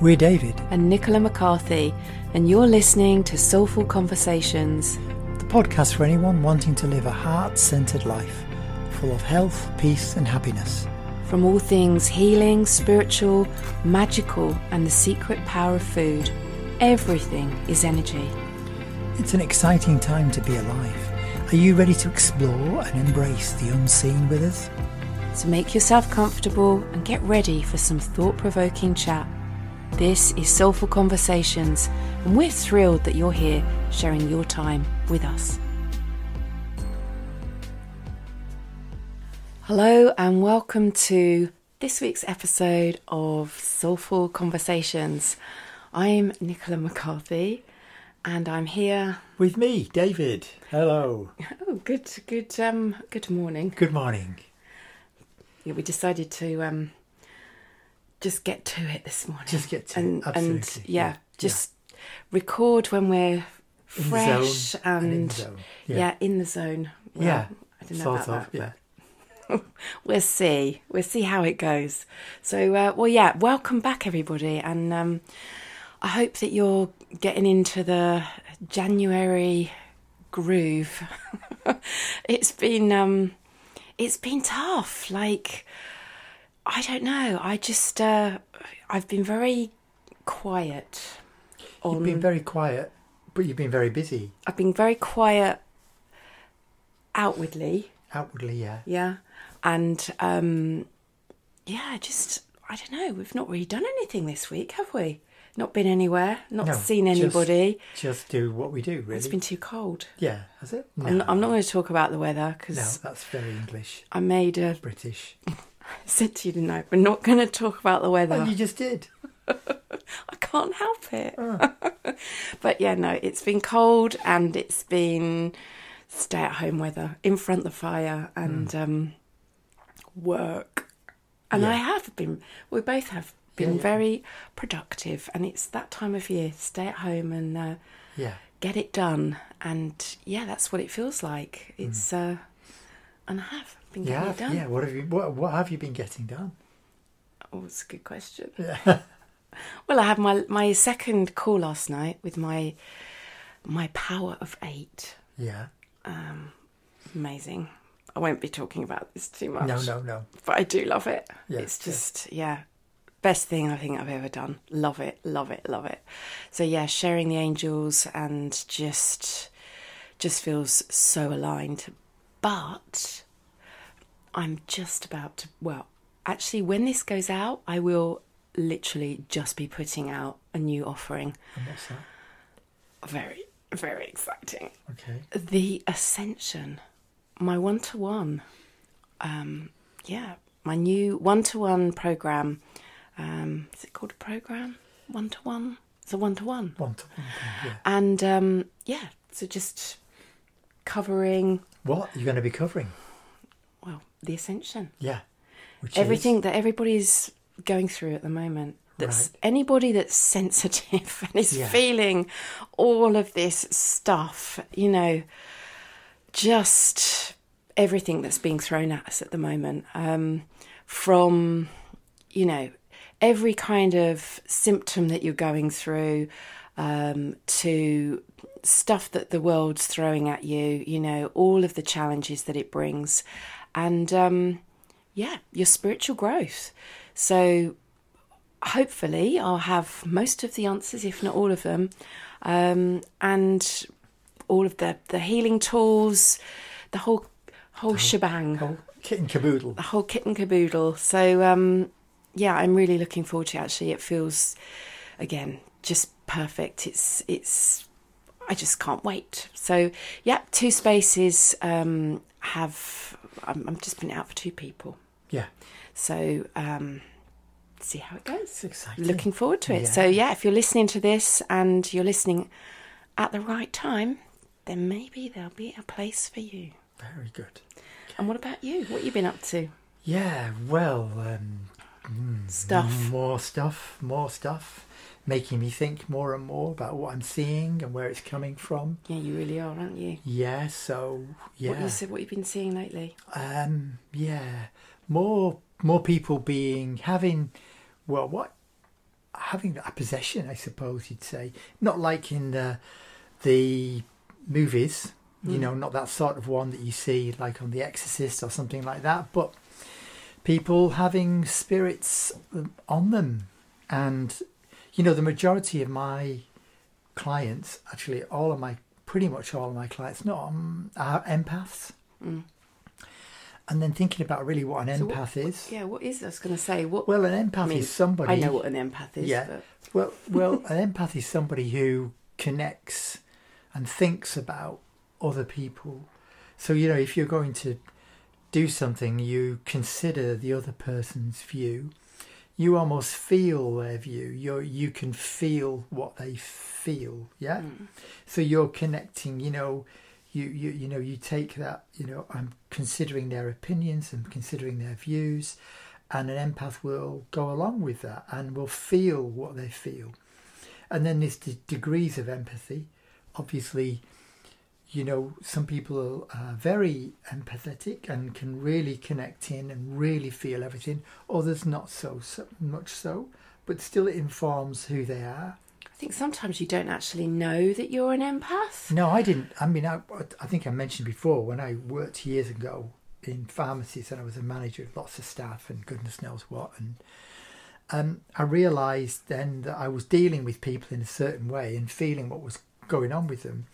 We're David, and Nicola McCarthy, and you're listening to Soulful Conversations. the podcast for anyone wanting to live a heart centered life full of health, peace, and happiness. From all things healing, spiritual, magical, and the secret power of food, everything is energy. It's an exciting time to be alive. Are you ready to explore and embrace the unseen with us? So make yourself comfortable and get ready for some thought provoking chat. This is Soulful Conversations, and we're thrilled that you're here sharing your time with us. Hello, and welcome to this week's episode of Soulful Conversations. I'm Nicola McCarthy, and I'm here. With me, David. Hello. Oh, good, good, um, good morning. Good morning. Yeah, we decided to um, just get to it this morning. Just get to it, and, absolutely, And yeah, yeah, just record when we're fresh and, and in the zone, yeah. yeah. in the zone. Well, yeah. I don't know sort about of, that, yeah. but we'll see. We'll see how it goes. So, uh, well, yeah, welcome back, everybody, and um, I hope that you're getting into the January groove. it's been um, it's been tough. Like, I don't know. I just uh, I've been very quiet. On, You've been very quiet, but you've been very busy. I've been very quiet outwardly. Outwardly, yeah. Yeah. And um yeah, just I don't know, we've not really done anything this week, have we? Not been anywhere, not No, seen anybody. Just do what we do, really. It's been too cold. Yeah, has it? No, I'm, I'm not going to talk about the weather no, because that's very English, I made a British. said to you tonight, we're not going to talk about the weather. Well, you just did. I can't help it. Oh. but yeah, no, it's been cold and it's been stay at home weather in front of the fire and um, work. And Hmm. Yeah. I have been, we both have been Yeah, very productive. And it's that time of year, stay at home and uh, Yeah. get it done. And yeah, that's what it feels like. It's, uh, and I have been getting Yeah, done. yeah. What have you? What, what have you been getting done? Oh, it's a good question. Yeah. Well, I had my my second call last night with my my power of eight. yeah. Um, Amazing. I won't be talking about this too much. No, no, no. But I do love it. Yeah, it's just yeah, best thing I think I've ever done. Love it, love it, love it. So yeah, sharing the angels and just just feels so aligned. But I'm just about to well, actually when this goes out, I will literally just be putting out a new offering. And what's that? Very, very exciting. Okay. The Ascension, my one to one. Um, yeah, my new one to one program. Um, is it called a program? One to one? It's a one to one. One to one. Yeah. And um, yeah, so just covering, What you're going to be covering? The Ascension. Yeah. Which is- Everything that everybody's going through at the moment. That's Right. anybody that's sensitive and is Yeah. feeling all of this stuff, you know, just everything that's being thrown at us at the moment. Um, from, you know, every kind of symptom that you're going through um, to stuff that the world's throwing at you, you know, all of the challenges that it brings. And um, yeah, your spiritual growth. So hopefully I'll have most of the answers, if not all of them, um, and all of the, the healing tools, the whole whole shebang, Oh, kit and caboodle. the whole kit and caboodle. So um, yeah, I'm really looking forward to it. Actually, it feels again just perfect. It's it's I just can't wait. So yeah, two spaces um, have. I'm, I'm just putting out for two people. Yeah. So um, see how it goes. Exciting. Looking forward to it. Yeah. So yeah, if you're listening to this and you're listening at the right time, then maybe there'll be a place for you. Very good. And what about you? What you been up to? Yeah. Well. Um, mm, Stuff. More stuff. More stuff. Making me think more and more about what I'm seeing and where it's coming from. Yeah, you really are, aren't you? Yeah. So yeah. What you said, what you've been seeing lately? Um, yeah, more more people being having well, what having a possession, I suppose you'd say. Not like in the the movies, you Mm. know, not that sort of one that you see like on The Exorcist or something like that, but people having spirits um, on them. And, you know, the majority of my clients, actually, all of my, pretty much all of my clients, not um, are empaths. Mm. And then thinking about really what an So empath is. Yeah, what is I was going to say? What Well, an empath I mean, is somebody. I know what an empath is. Yeah. But, Well, well, an empath is somebody who connects and thinks about other people. So you know, if you're going to do something, you consider the other person's view. You almost feel their view. You you can feel what they feel. Yeah. Mm. So you're connecting. You know, you you you know you take that. You know, I'm considering their opinions and considering their views, and an empath will go along with that and will feel what they feel. And then there's the degrees of empathy. Obviously, you know, some people are very empathetic and can really connect in and really feel everything. Others not so, so much so, but still it informs who they are. I think sometimes you don't actually know that you're an empath. No, I didn't. I mean, I, I think I mentioned before when I worked years ago in pharmacies and I was a manager of lots of staff and goodness knows what. And um, I realised then that I was dealing with people in a certain way and feeling what was going on with them.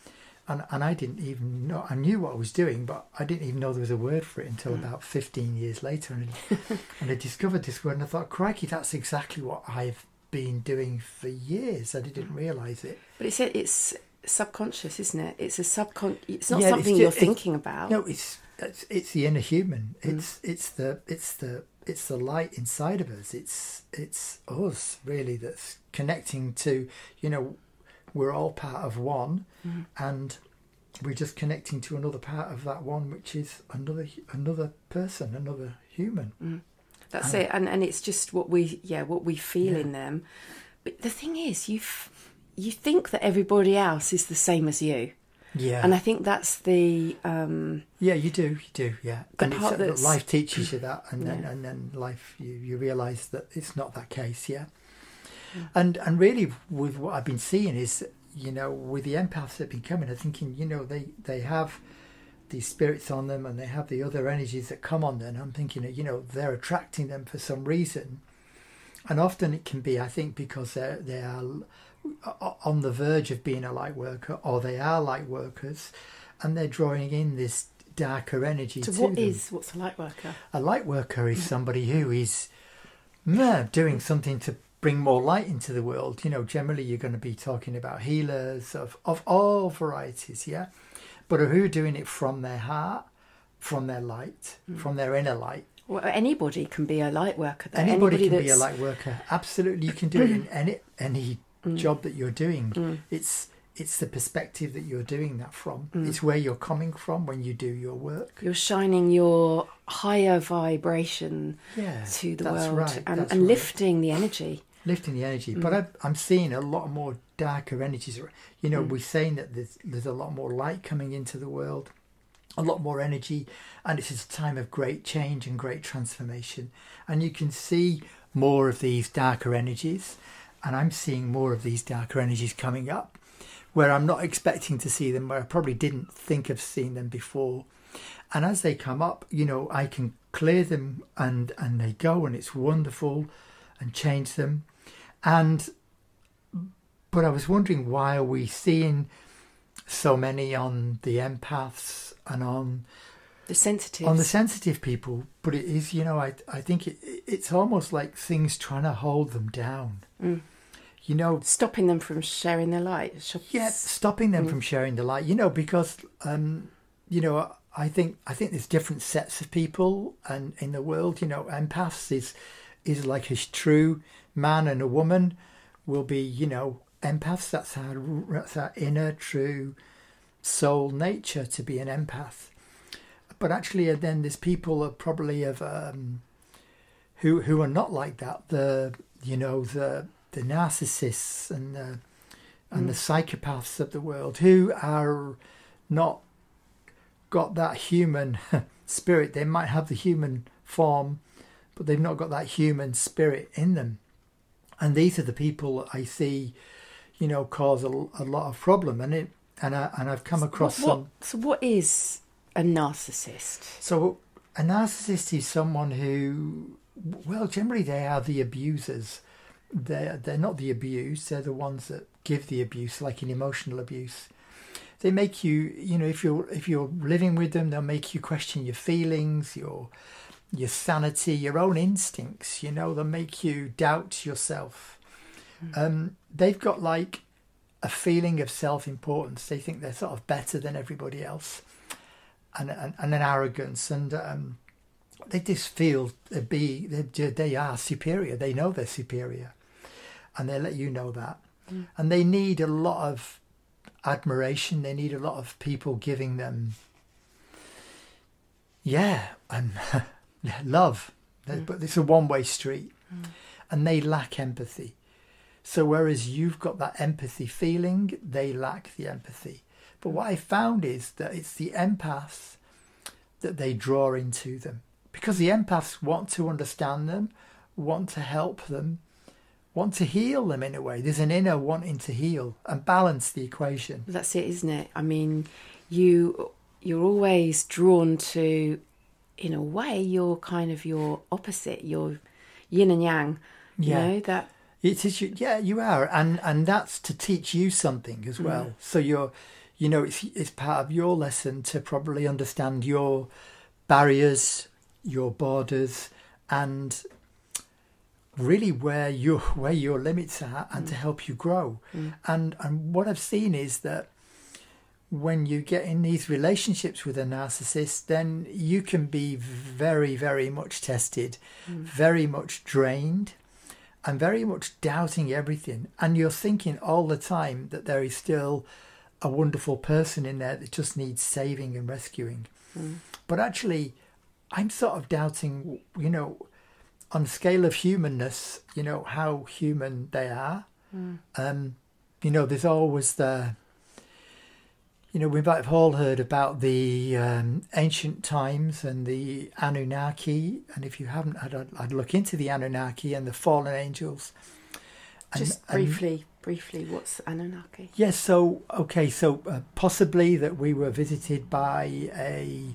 And, and I didn't even know, I knew what I was doing, but I didn't even know there was a word for it until Mm. about 15 years later. And, and I discovered this word and I thought, crikey, that's exactly what I've been doing for years. I didn't realise it. But it's it's subconscious, isn't it? It's a subcon. It's not Yeah, it's something ju- you're it's- thinking about. No, it's it's, it's the inner human. Mm. It's it's the it's the it's the light inside of us. It's it's us really that's connecting to you know we're all part of one, Mm. and we're just connecting to another part of that one, which is another another person, another human. That's Um, it, and and it's just what we yeah what we feel Yeah. in them. But the thing is, you you think that everybody else is the same as you, Yeah, and I think that's the um, yeah, you do, you do, yeah. The and it's, part that's- life teaches you that, and then Yeah. and then life you you realise that it's not that case, yeah. Mm. And and really, with what I've been seeing is, you know, with the empaths that have been coming, I'm thinking, you know, they they have these spirits on them, and they have the other energies that come on them. I'm thinking, you know, they're attracting them for some reason, and often it can be, I think, because they they are on the verge of being a light worker, or they are light workers, and they're drawing in this darker energy. so to what is what's a light worker? A light worker is somebody who is meh, doing something to bring more light into the world. You know, generally you're going to be talking about healers of, of all varieties, yeah? But who are doing it from their heart, from their light, from their inner light. Well, anybody can be a light worker. Though. Anybody, can be a light worker. Absolutely, you can do it in any any Mm. job that you're doing. Mm. It's it's the perspective that you're doing that from. Mm. It's where you're coming from when you do your work. You're shining your higher vibration Yeah, to the world right, and, and right. lifting the energy. Lifting the energy. Mm. But I, I'm seeing a lot more darker energies. You know, Mm. we're saying that there's, there's a lot more light coming into the world, a lot more energy, and it's a time of great change and great transformation. And you can see more of these darker energies, and I'm seeing more of these darker energies coming up, where I'm not expecting to see them, where I probably didn't think of seeing them before. And as they come up, you know, I can clear them and and they go, and it's wonderful, and change them. And but I was wondering why are we seeing so many on the empaths and on The sensitive on the sensitive people? But it is, you know, I I think it, it's almost like things trying to hold them down. Mm. You know, stopping them from sharing their light. Sh- yeah, stopping them Mm. from sharing the light. You know, because um, you know, I think I think there's different sets of people, and in the world, you know, empaths is is like a true man and a woman will be, you know, empaths. That's our that's our inner true soul nature to be an empath. But actually, uh, then there's people probably of um, who who are not like that. The you know the the narcissists and the and the psychopaths of the world who are not got that human spirit. They might have the human form, but they've not got that human spirit in them. and these are the people I see, you know, cause a, a lot of problem. And it and I and I've come across what, what, some. So, what is a narcissist? So a narcissist is someone who, well, generally they are the abusers. They're they're not the abused. They're the ones that give the abuse, like in emotional abuse. They make you, you know, if you're if you're living with them, they'll make you question your feelings, your your sanity, your own instincts. You know, they'll make you doubt yourself. Mm. Um, they've got like a feeling of self importance. They think they're sort of better than everybody else, and and, and an arrogance, and um, they just feel be they, they are superior. They know they're superior, and they let you know that, mm. and they need a lot of admiration. They need a lot of people giving them, yeah, um, love. Mm. But it's a one way street, mm. and they lack empathy. So whereas you've got that empathy feeling, they lack the empathy. But what I found is that it's the empaths that they draw into them because the empaths want to understand them, want to help them, want to heal them in a way. There's an inner wanting to heal and balance the equation. That's it, isn't it? I mean, you you're always drawn to, in a way, you're kind of your opposite. You're yin and yang. You yeah. know that it is, yeah, you are, and and that's to teach you something as well. Mm. So you're, you know, it's it's part of your lesson to probably understand your barriers, your borders, and really where your where your limits are, and mm. to help you grow. Mm. And and what I've seen is that when you get in these relationships with a narcissist, then you can be very, very much tested, mm. very much drained, I'm very much doubting everything. And you're thinking all the time that there is still a wonderful person in there that just needs saving and rescuing. Mm. But actually, I'm sort of doubting, you know, on scale of humanness, you know, how human they are. Mm. Um, you know, there's always the you know, we might have all heard about the um, ancient times and the Anunnaki, and if you haven't, I'd, I'd look into the Anunnaki and the fallen angels. And, Just briefly, and, briefly, what's Anunnaki? Yes, so okay, so uh, possibly that we were visited by a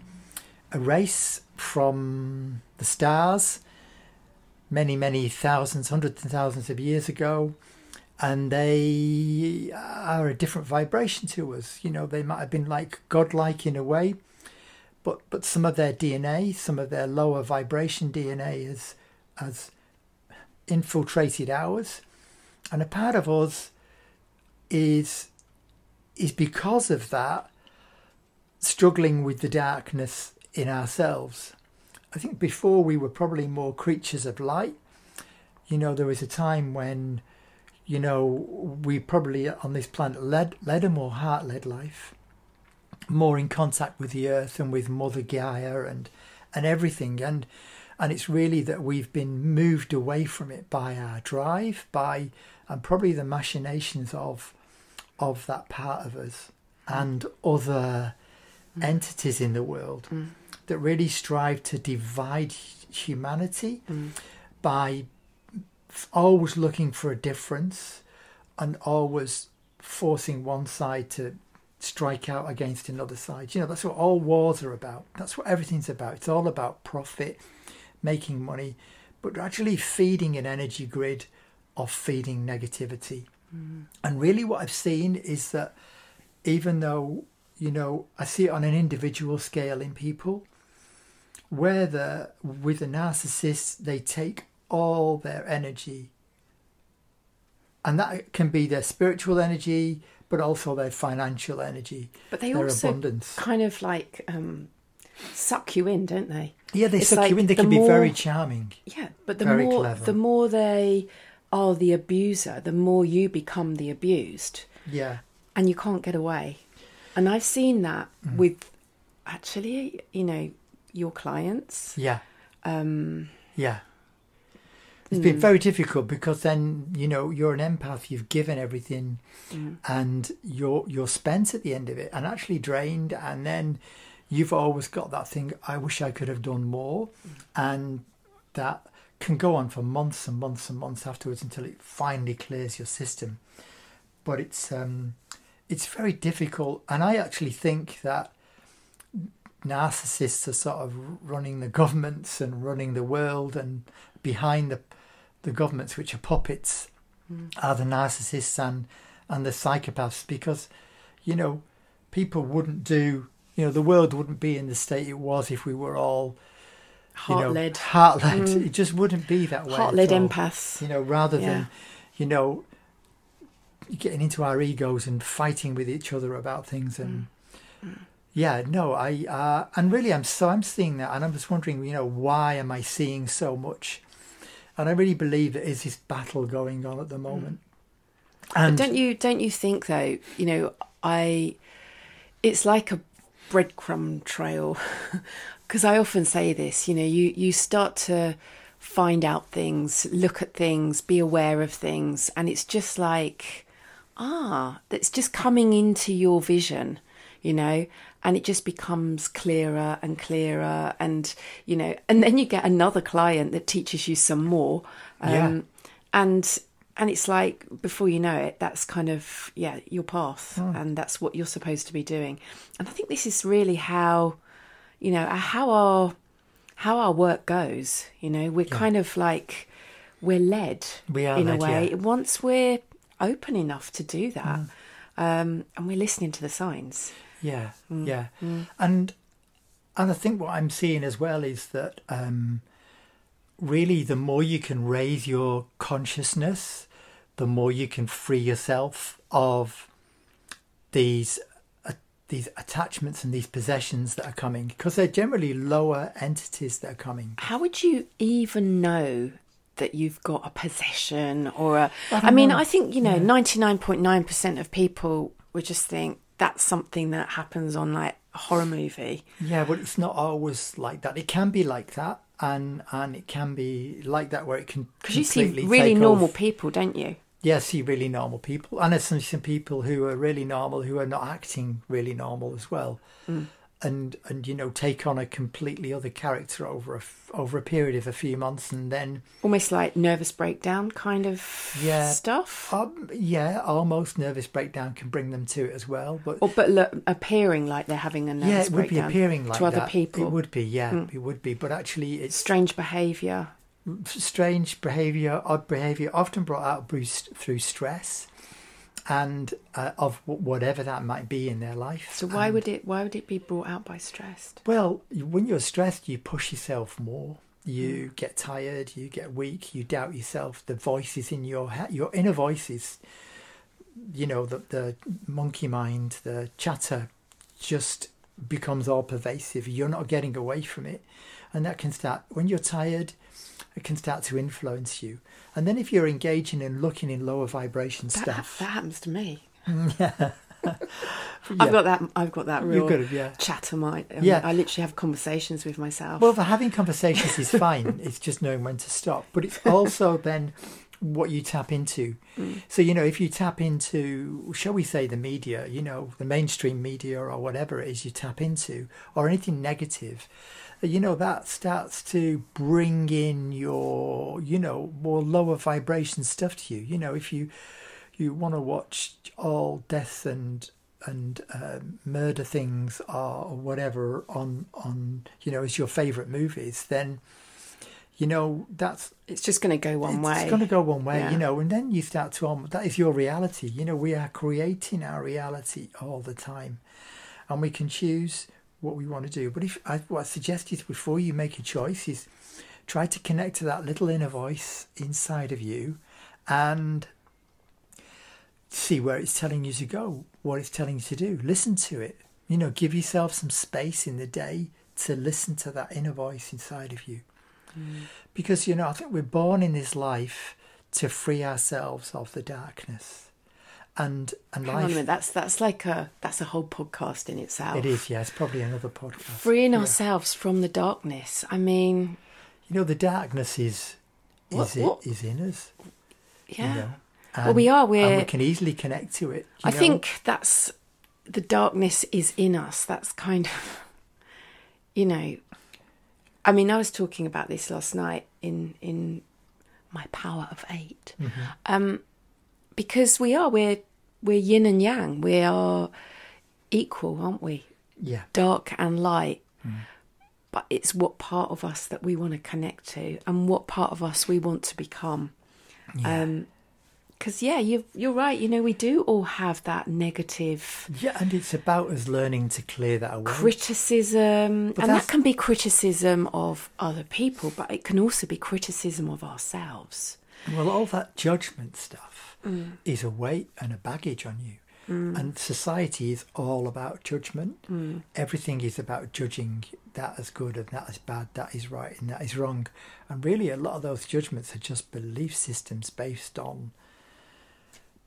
a race from the stars many, many thousands, hundreds of thousands of years ago and they are a different vibration to us. You know, they might have been like godlike in a way, but but some of their DNA, some of their lower vibration DNA has has infiltrated ours, and a part of us is is because of that struggling with the darkness in ourselves. I think before we were probably more creatures of light. You know, there was a time when you know, we probably on this planet led led a more heart led life, more in contact with the earth and with Mother Gaia and and everything. And and it's really that we've been moved away from it by our drive, by and probably the machinations of of that part of us and other mm. entities in the world mm. that really strive to divide humanity mm. by always looking for a difference and always forcing one side to strike out against another side. You know, that's what all wars are about. That's what everything's about. It's all about profit, making money, but actually feeding an energy grid of feeding negativity. Mm. And really, what I've seen is that even though, you know, I see it on an individual scale in people, where the with a narcissist, they take all their energy. And that can be their spiritual energy, but also their financial energy. But they also abundance. kind of like um, suck you in, don't they? Yeah, they it's suck like you in. They can more, be very charming. Yeah, but the more clever. the more they are the abuser, the more you become the abused. Yeah, and you can't get away. And I've seen that mm. with actually, you know, your clients. Yeah. Um, yeah. It's mm. been very difficult because then you know you're an empath. You've given everything, mm. and you're you're spent at the end of it, and actually drained. And then you've always got that thing. I wish I could have done more, mm. and that can go on for months and months and months afterwards until it finally clears your system. But it's um, it's very difficult, and I actually think that narcissists are sort of running the governments and running the world, and behind the the governments, which are puppets, mm. are the narcissists and and the psychopaths, because you know people wouldn't do you know the world wouldn't be in the state it was if we were all heart you led heart led mm. it just wouldn't be that way heart led empaths you know rather yeah. than you know getting into our egos and fighting with each other about things and. Mm. yeah no i uh, and really i'm so i'm seeing that and i'm just wondering you know why am i seeing so much and i really believe there is this battle going on at the moment. And but don't you don't you think though you know i it's like a breadcrumb trail. Because I often say this, you know, you you start to find out things, look at things, be aware of things, and it's just like ah, that's just coming into your vision, you know, and it just becomes clearer and clearer and you know, and then you get another client that teaches you some more. Um, yeah. and and it's like before you know it that's kind of yeah your path mm. and that's what you're supposed to be doing and i think this is really how you know how our how our work goes you know we're yeah. kind of like we're led we are in led, a way yeah. once we're open enough to do that mm. Um, and we're listening to the signs yeah mm. yeah mm. and and i think what i'm seeing as well is that um, really the more you can raise your consciousness the more you can free yourself of these uh, these attachments and these possessions that are coming because they're generally lower entities that are coming. How would you even know that you've got a possession or a? I, I mean, know. I think you know, ninety nine point nine percent of people would just think that's something that happens on like a horror movie. Yeah, but it's not always like that. It can be like that, and and it can be like that where it can because you see really normal off. people, don't you? yeah, see really normal people, and there's some, some people who are really normal who are not acting really normal as well, mm. And and you know take on a completely other character over a over a period of a few months, and then almost like nervous breakdown kind of yeah stuff. Um, yeah, almost nervous breakdown can bring them to it as well, but or but look, appearing like they're having a nervous yeah, it would be appearing like to that. other people. It would be, yeah, mm. it would be, but actually, it's strange behaviour strange behavior, odd behavior, often brought out through stress and uh, of whatever that might be in their life. So why and, would it why would it be brought out by stress? Well, when you're stressed, you push yourself more. You mm. get tired. You get weak. You doubt yourself. The voices in your head, your inner voices, you know, the the monkey mind, the chatter, just becomes all pervasive. You're not getting away from it, and that can start when you're tired it can start to influence you. And then if you're engaging and looking in lower vibration that, stuff, that happens to me. yeah. I've got that. I've got that real good, yeah. chatter mind. Um, yeah, I literally have conversations with myself. Well, for having conversations is fine. it's just knowing when to stop. But it's also then what you tap into. Mm. So you know, if you tap into, shall we say, the media, you know, the mainstream media or whatever it is you tap into, or anything negative, you know, that starts to bring in your, you know, more lower vibration stuff to you. You know, if you you want to watch all death and and uh, murder things or whatever on on you know as your favorite movies, then you know that's it's just going to go one it's way. It's going to go one way, yeah. you know, and then you start to um, that is your reality. You know, we are creating our reality all the time, and we can choose what we want to do. But if I, what I suggest is before you make a choice is try to connect to that little inner voice inside of you and see where it's telling you to go, what it's telling you to do. Listen to it. You know, give yourself some space in the day to listen to that inner voice inside of you. Mm. Because, you know, I think we're born in this life to free ourselves of the darkness and and Hang life. On a minute, that's that's like a that's a whole podcast in itself. It is, yes, probably another podcast. Freeing yeah. ourselves from the darkness. I mean, you know, the darkness is is what, what? is in us. Yeah. You know? and, well, we are. we we can easily connect to it. I know? think that's the darkness is in us. That's kind of, you know, I mean, I was talking about this last night. in in my power of 8 Mm-hmm. um, because we are we're we're yin and yang. We are equal, aren't we? Yeah. Dark and light. Mm. But it's what part of us that we want to connect to, and what part of us we want to become. Yeah. Um, because yeah, you you're right. You know, we do all have that negative yeah, and it's about us learning to clear that away. criticism, But and that's- that can be criticism of other people, but it can also be criticism of ourselves. Well, all that judgment stuff Mm. is a weight and a baggage on you. And society is all about judgment. Mm. Everything is about judging that as good and that is bad, that is right and that is wrong. And really, a lot of those judgments are just belief systems based on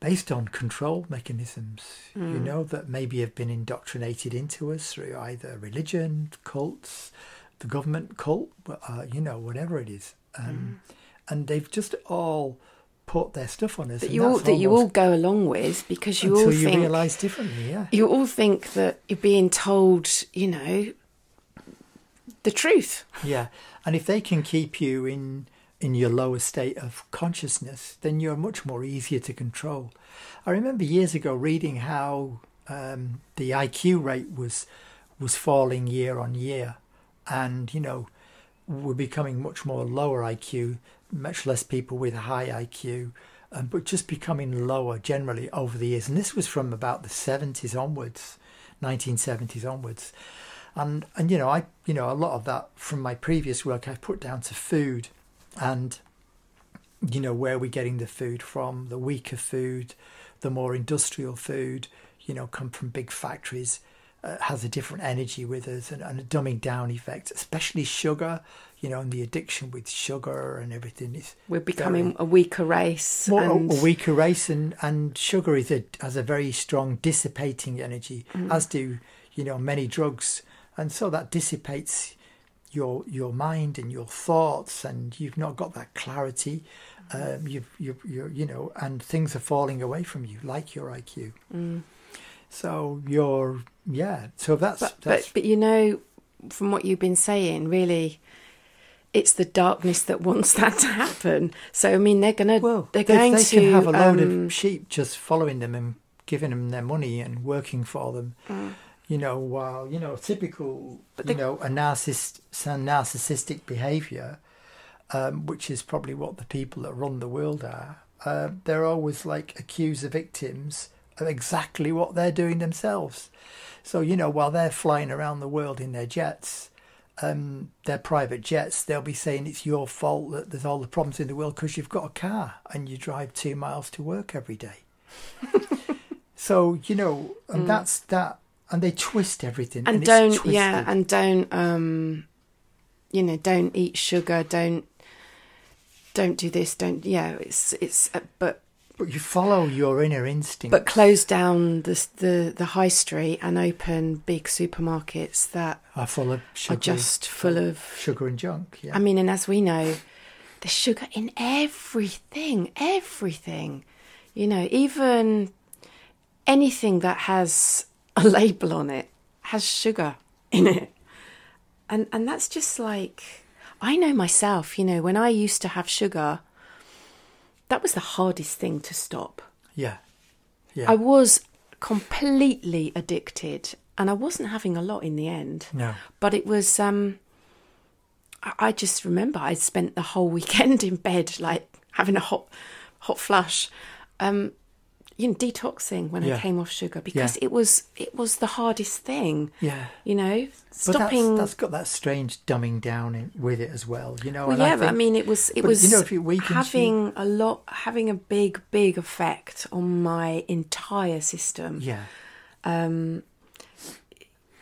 based on control mechanisms. You Mm. know that maybe have been indoctrinated into us through either religion, cults, the government cult, uh, you know, whatever it is. Um, And they've just all put their stuff on us. that you all that you all go along with because you until all you think realise differently. Yeah, you all think that you're being told, you know, the truth. yeah. And if they can keep you in in your lower state of consciousness, then you're much more easier to control. I remember years ago reading how um, the IQ rate was was falling year on year, and you know we're becoming much more lower IQ, much less people with high IQ, um, but just becoming lower generally over the years. And this was from about the 70s onwards, 1970s onwards. And and you know I you know a lot of that from my previous work I've put down to food, and you know where we're getting the food from, the weaker food, the more industrial food, you know, come from big factories, uh, has a different energy with us and, and a dumbing down effect, especially sugar, you know, and the addiction with sugar and everything is We're becoming a weaker race. more and a, weaker race, and, and sugar is a, has a very strong dissipating energy, as do you know many drugs, and so that dissipates your your mind and your thoughts, and you've not got that clarity. Um, you've you you you know, and things are falling away from you, like your IQ. So you're yeah. So that's but, that's but but you know, from what you've been saying, really, it's the darkness that wants that to happen. So I mean, they're gonna well. they're they, going they to can have a load um, of sheep just following them and giving them their money and working for them. you know, while you know, typical, you know, a narcissist, narcissistic behaviour, um, which is probably what the people that run the world are. Uh, they're always like accuse the victims of exactly what they're doing themselves. So you know, while they're flying around the world in their jets, um, their private jets, they'll be saying it's your fault that there's all the problems in the world because you've got a car and you drive two miles to work every day. so you know, and that's that, and they twist everything, Mm. and don't yeah and don't um you know don't eat sugar don't don't do this don't yeah it's it's uh, but but you follow your inner instinct. but close down the the the high street and open big supermarkets that are full of sugar, are just full of sugar and junk. Yeah, I mean and as we know there's sugar in everything everything you know even anything that has a label on it has sugar in it and and that's just like I know myself you know when I used to have sugar that was the hardest thing to stop. Yeah, yeah. I was completely addicted and I wasn't having a lot in the end. No, but it was um I- I just remember I spent the whole weekend in bed like having a hot hot flush. Um you know detoxing when I came off sugar because Yeah. it was it was the hardest thing yeah. you know But stopping that's, that's got that strange dumbing down in, with it as well. You know, well and yeah I but I mean it was it was you know, if it weakens you- having a lot having a big big effect on my entire system yeah. Um,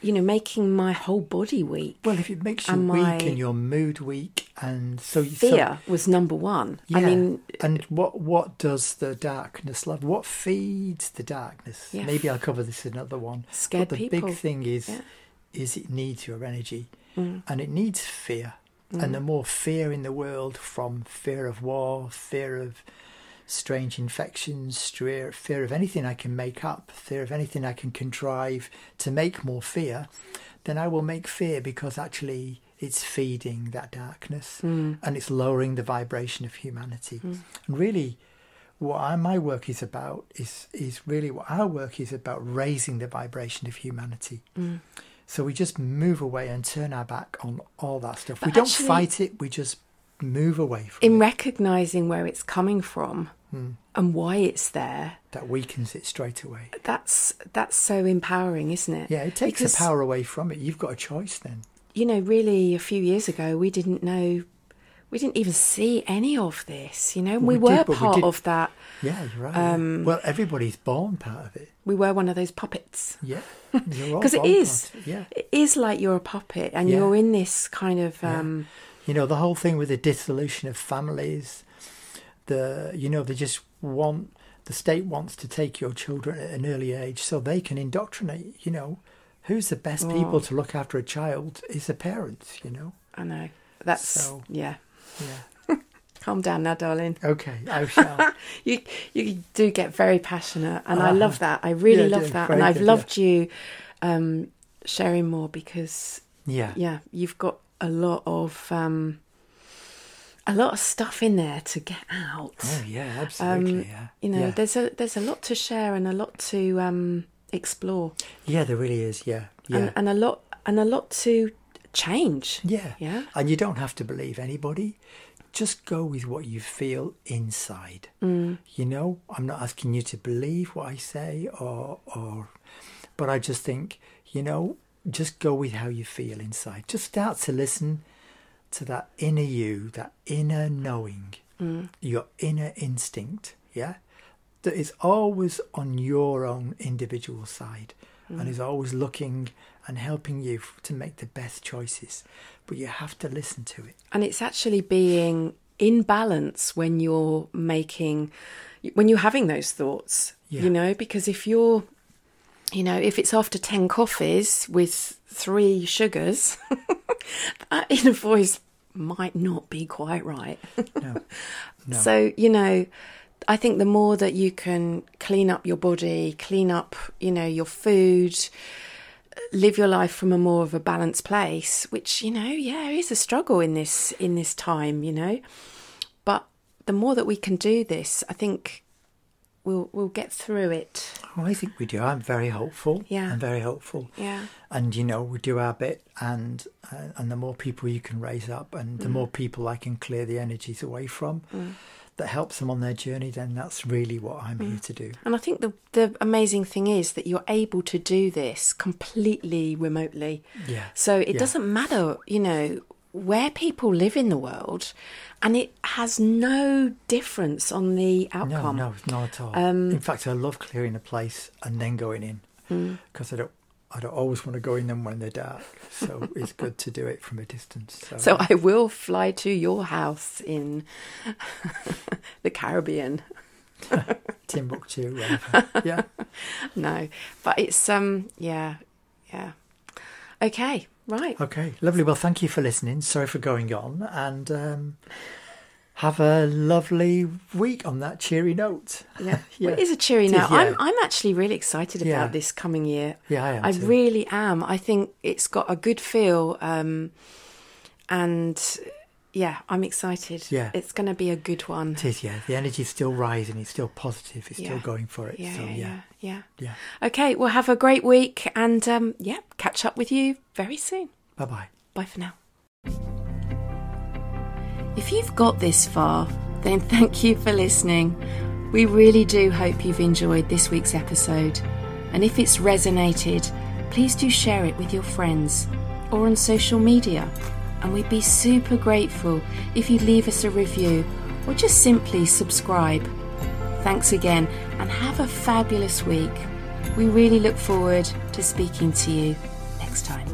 you know making my whole body weak Well, if it makes you And weak and your mood weak, and so you so- fear was number one yeah. I mean and what what does the darkness love? What feeds the darkness? Yeah. Maybe I'll cover this in another one. Scared but the people. big thing is, Yeah. is it needs your energy, Mm. and it needs fear. And the more fear in the world, from fear of war, fear of strange infections, fear, fear of anything I can make up, fear of anything I can contrive to make more fear, then I will make fear because actually it's feeding that darkness hmm. and it's lowering the vibration of humanity. Hmm. And really, what I, my work is about is is really what our work is about raising the vibration of humanity. Hmm. So we just move away and turn our back on all that stuff. we don't actually- fight it. We just move away from In it. recognizing where it's coming from Hmm. and why it's there, That weakens it straight away. that's that's so empowering, isn't it? Yeah, it takes Because, the power away from it. You've got a choice then. You know, really, a few years ago, we didn't know, we didn't even see any of this. You know, we, we were we part did- of that. Yeah, you're right. Um, well, everybody's born part of it. We were one of those puppets. Yeah, because it is. Yeah, It is like you're a puppet, and Yeah. you're in this kind of. Yeah. You know the whole thing with the dissolution of families. The you know they just want the state wants to take your children at an early age so they can indoctrinate. You know, who's the best Oh. people to look after a child is the parents. You know. I know. That's So- yeah. Yeah. Calm down now, darling. Okay, I shall. You you do get very passionate, and I Uh-huh. love that. I really Yeah, love that, and I've good, loved you um, sharing more because yeah. yeah, you've got a lot of um, a lot of stuff in there to get out. Oh yeah, absolutely. Um, yeah. You know, yeah. there's a there's a lot to share and a lot to um, explore, yeah, there really is. Yeah, yeah, and, and a lot and a lot to change. yeah. Yeah. And you don't have to believe anybody. Just go with what you feel inside. Mm. You know, I'm not asking you to believe what I say or or but I just think, you know, just go with how you feel inside. Just start to listen to that inner you, that inner knowing, Mm. your inner instinct, yeah? That is always on your own individual side and is always looking and helping you to make the best choices. But you have to listen to it. and it's actually being in balance when you're making when you're having those thoughts Yeah. you know because if you're you know if it's after 10 coffees with three sugars that inner voice might not be quite right No. No. so you know i think the more that you can clean up your body clean up you know your food live your life from a more of a balanced place which you know yeah is a struggle in this in this time you know but the more that we can do this i think we'll we'll get through it Oh, I think we do. I'm very hopeful. Yeah. I'm very hopeful. yeah and you know we do our bit and uh, and the more people you can raise up and the mm. more people i can clear the energies away from mm. that helps them on their journey then that's really what i'm mm. here to do and i think the the amazing thing is that you're able to do this completely remotely yeah So it Yeah. doesn't matter, you know, where people live in the world, and it has no difference on the outcome. no no, not at all Um, in fact i love clearing a place and then going in Mm. because i don't I don't always want to go in them when they're dark, so it's good to do it from a distance. So, So I will fly to your house in the Caribbean. Timbuktu, whatever. yeah. No, but it's um, yeah, yeah. Okay, right. Okay, lovely. Well, thank you for listening. Sorry for going on, and um, have a lovely week on that cheery note. Yeah, Yeah. Well, it is a cheery note. yeah. I'm I'm actually really excited Yeah. about this coming year. Yeah, I am. I too. really am. I think it's got a good feel, um, and yeah, I'm excited. Yeah. it's going to be a good one. It is, yeah. The energy's still rising. It's still positive. It's still going for it. Yeah, so yeah, yeah, yeah, yeah. yeah. Okay, well, have a great week, and um, yeah, catch up with you very soon. Bye bye. Bye for now. If you've got this far, then thank you for listening. We really do hope you've enjoyed this week's episode. And if it's resonated, please do share it with your friends or on social media. And we'd be super grateful if you'd leave us a review or just simply subscribe. Thanks again and have a fabulous week. We really look forward to speaking to you next time.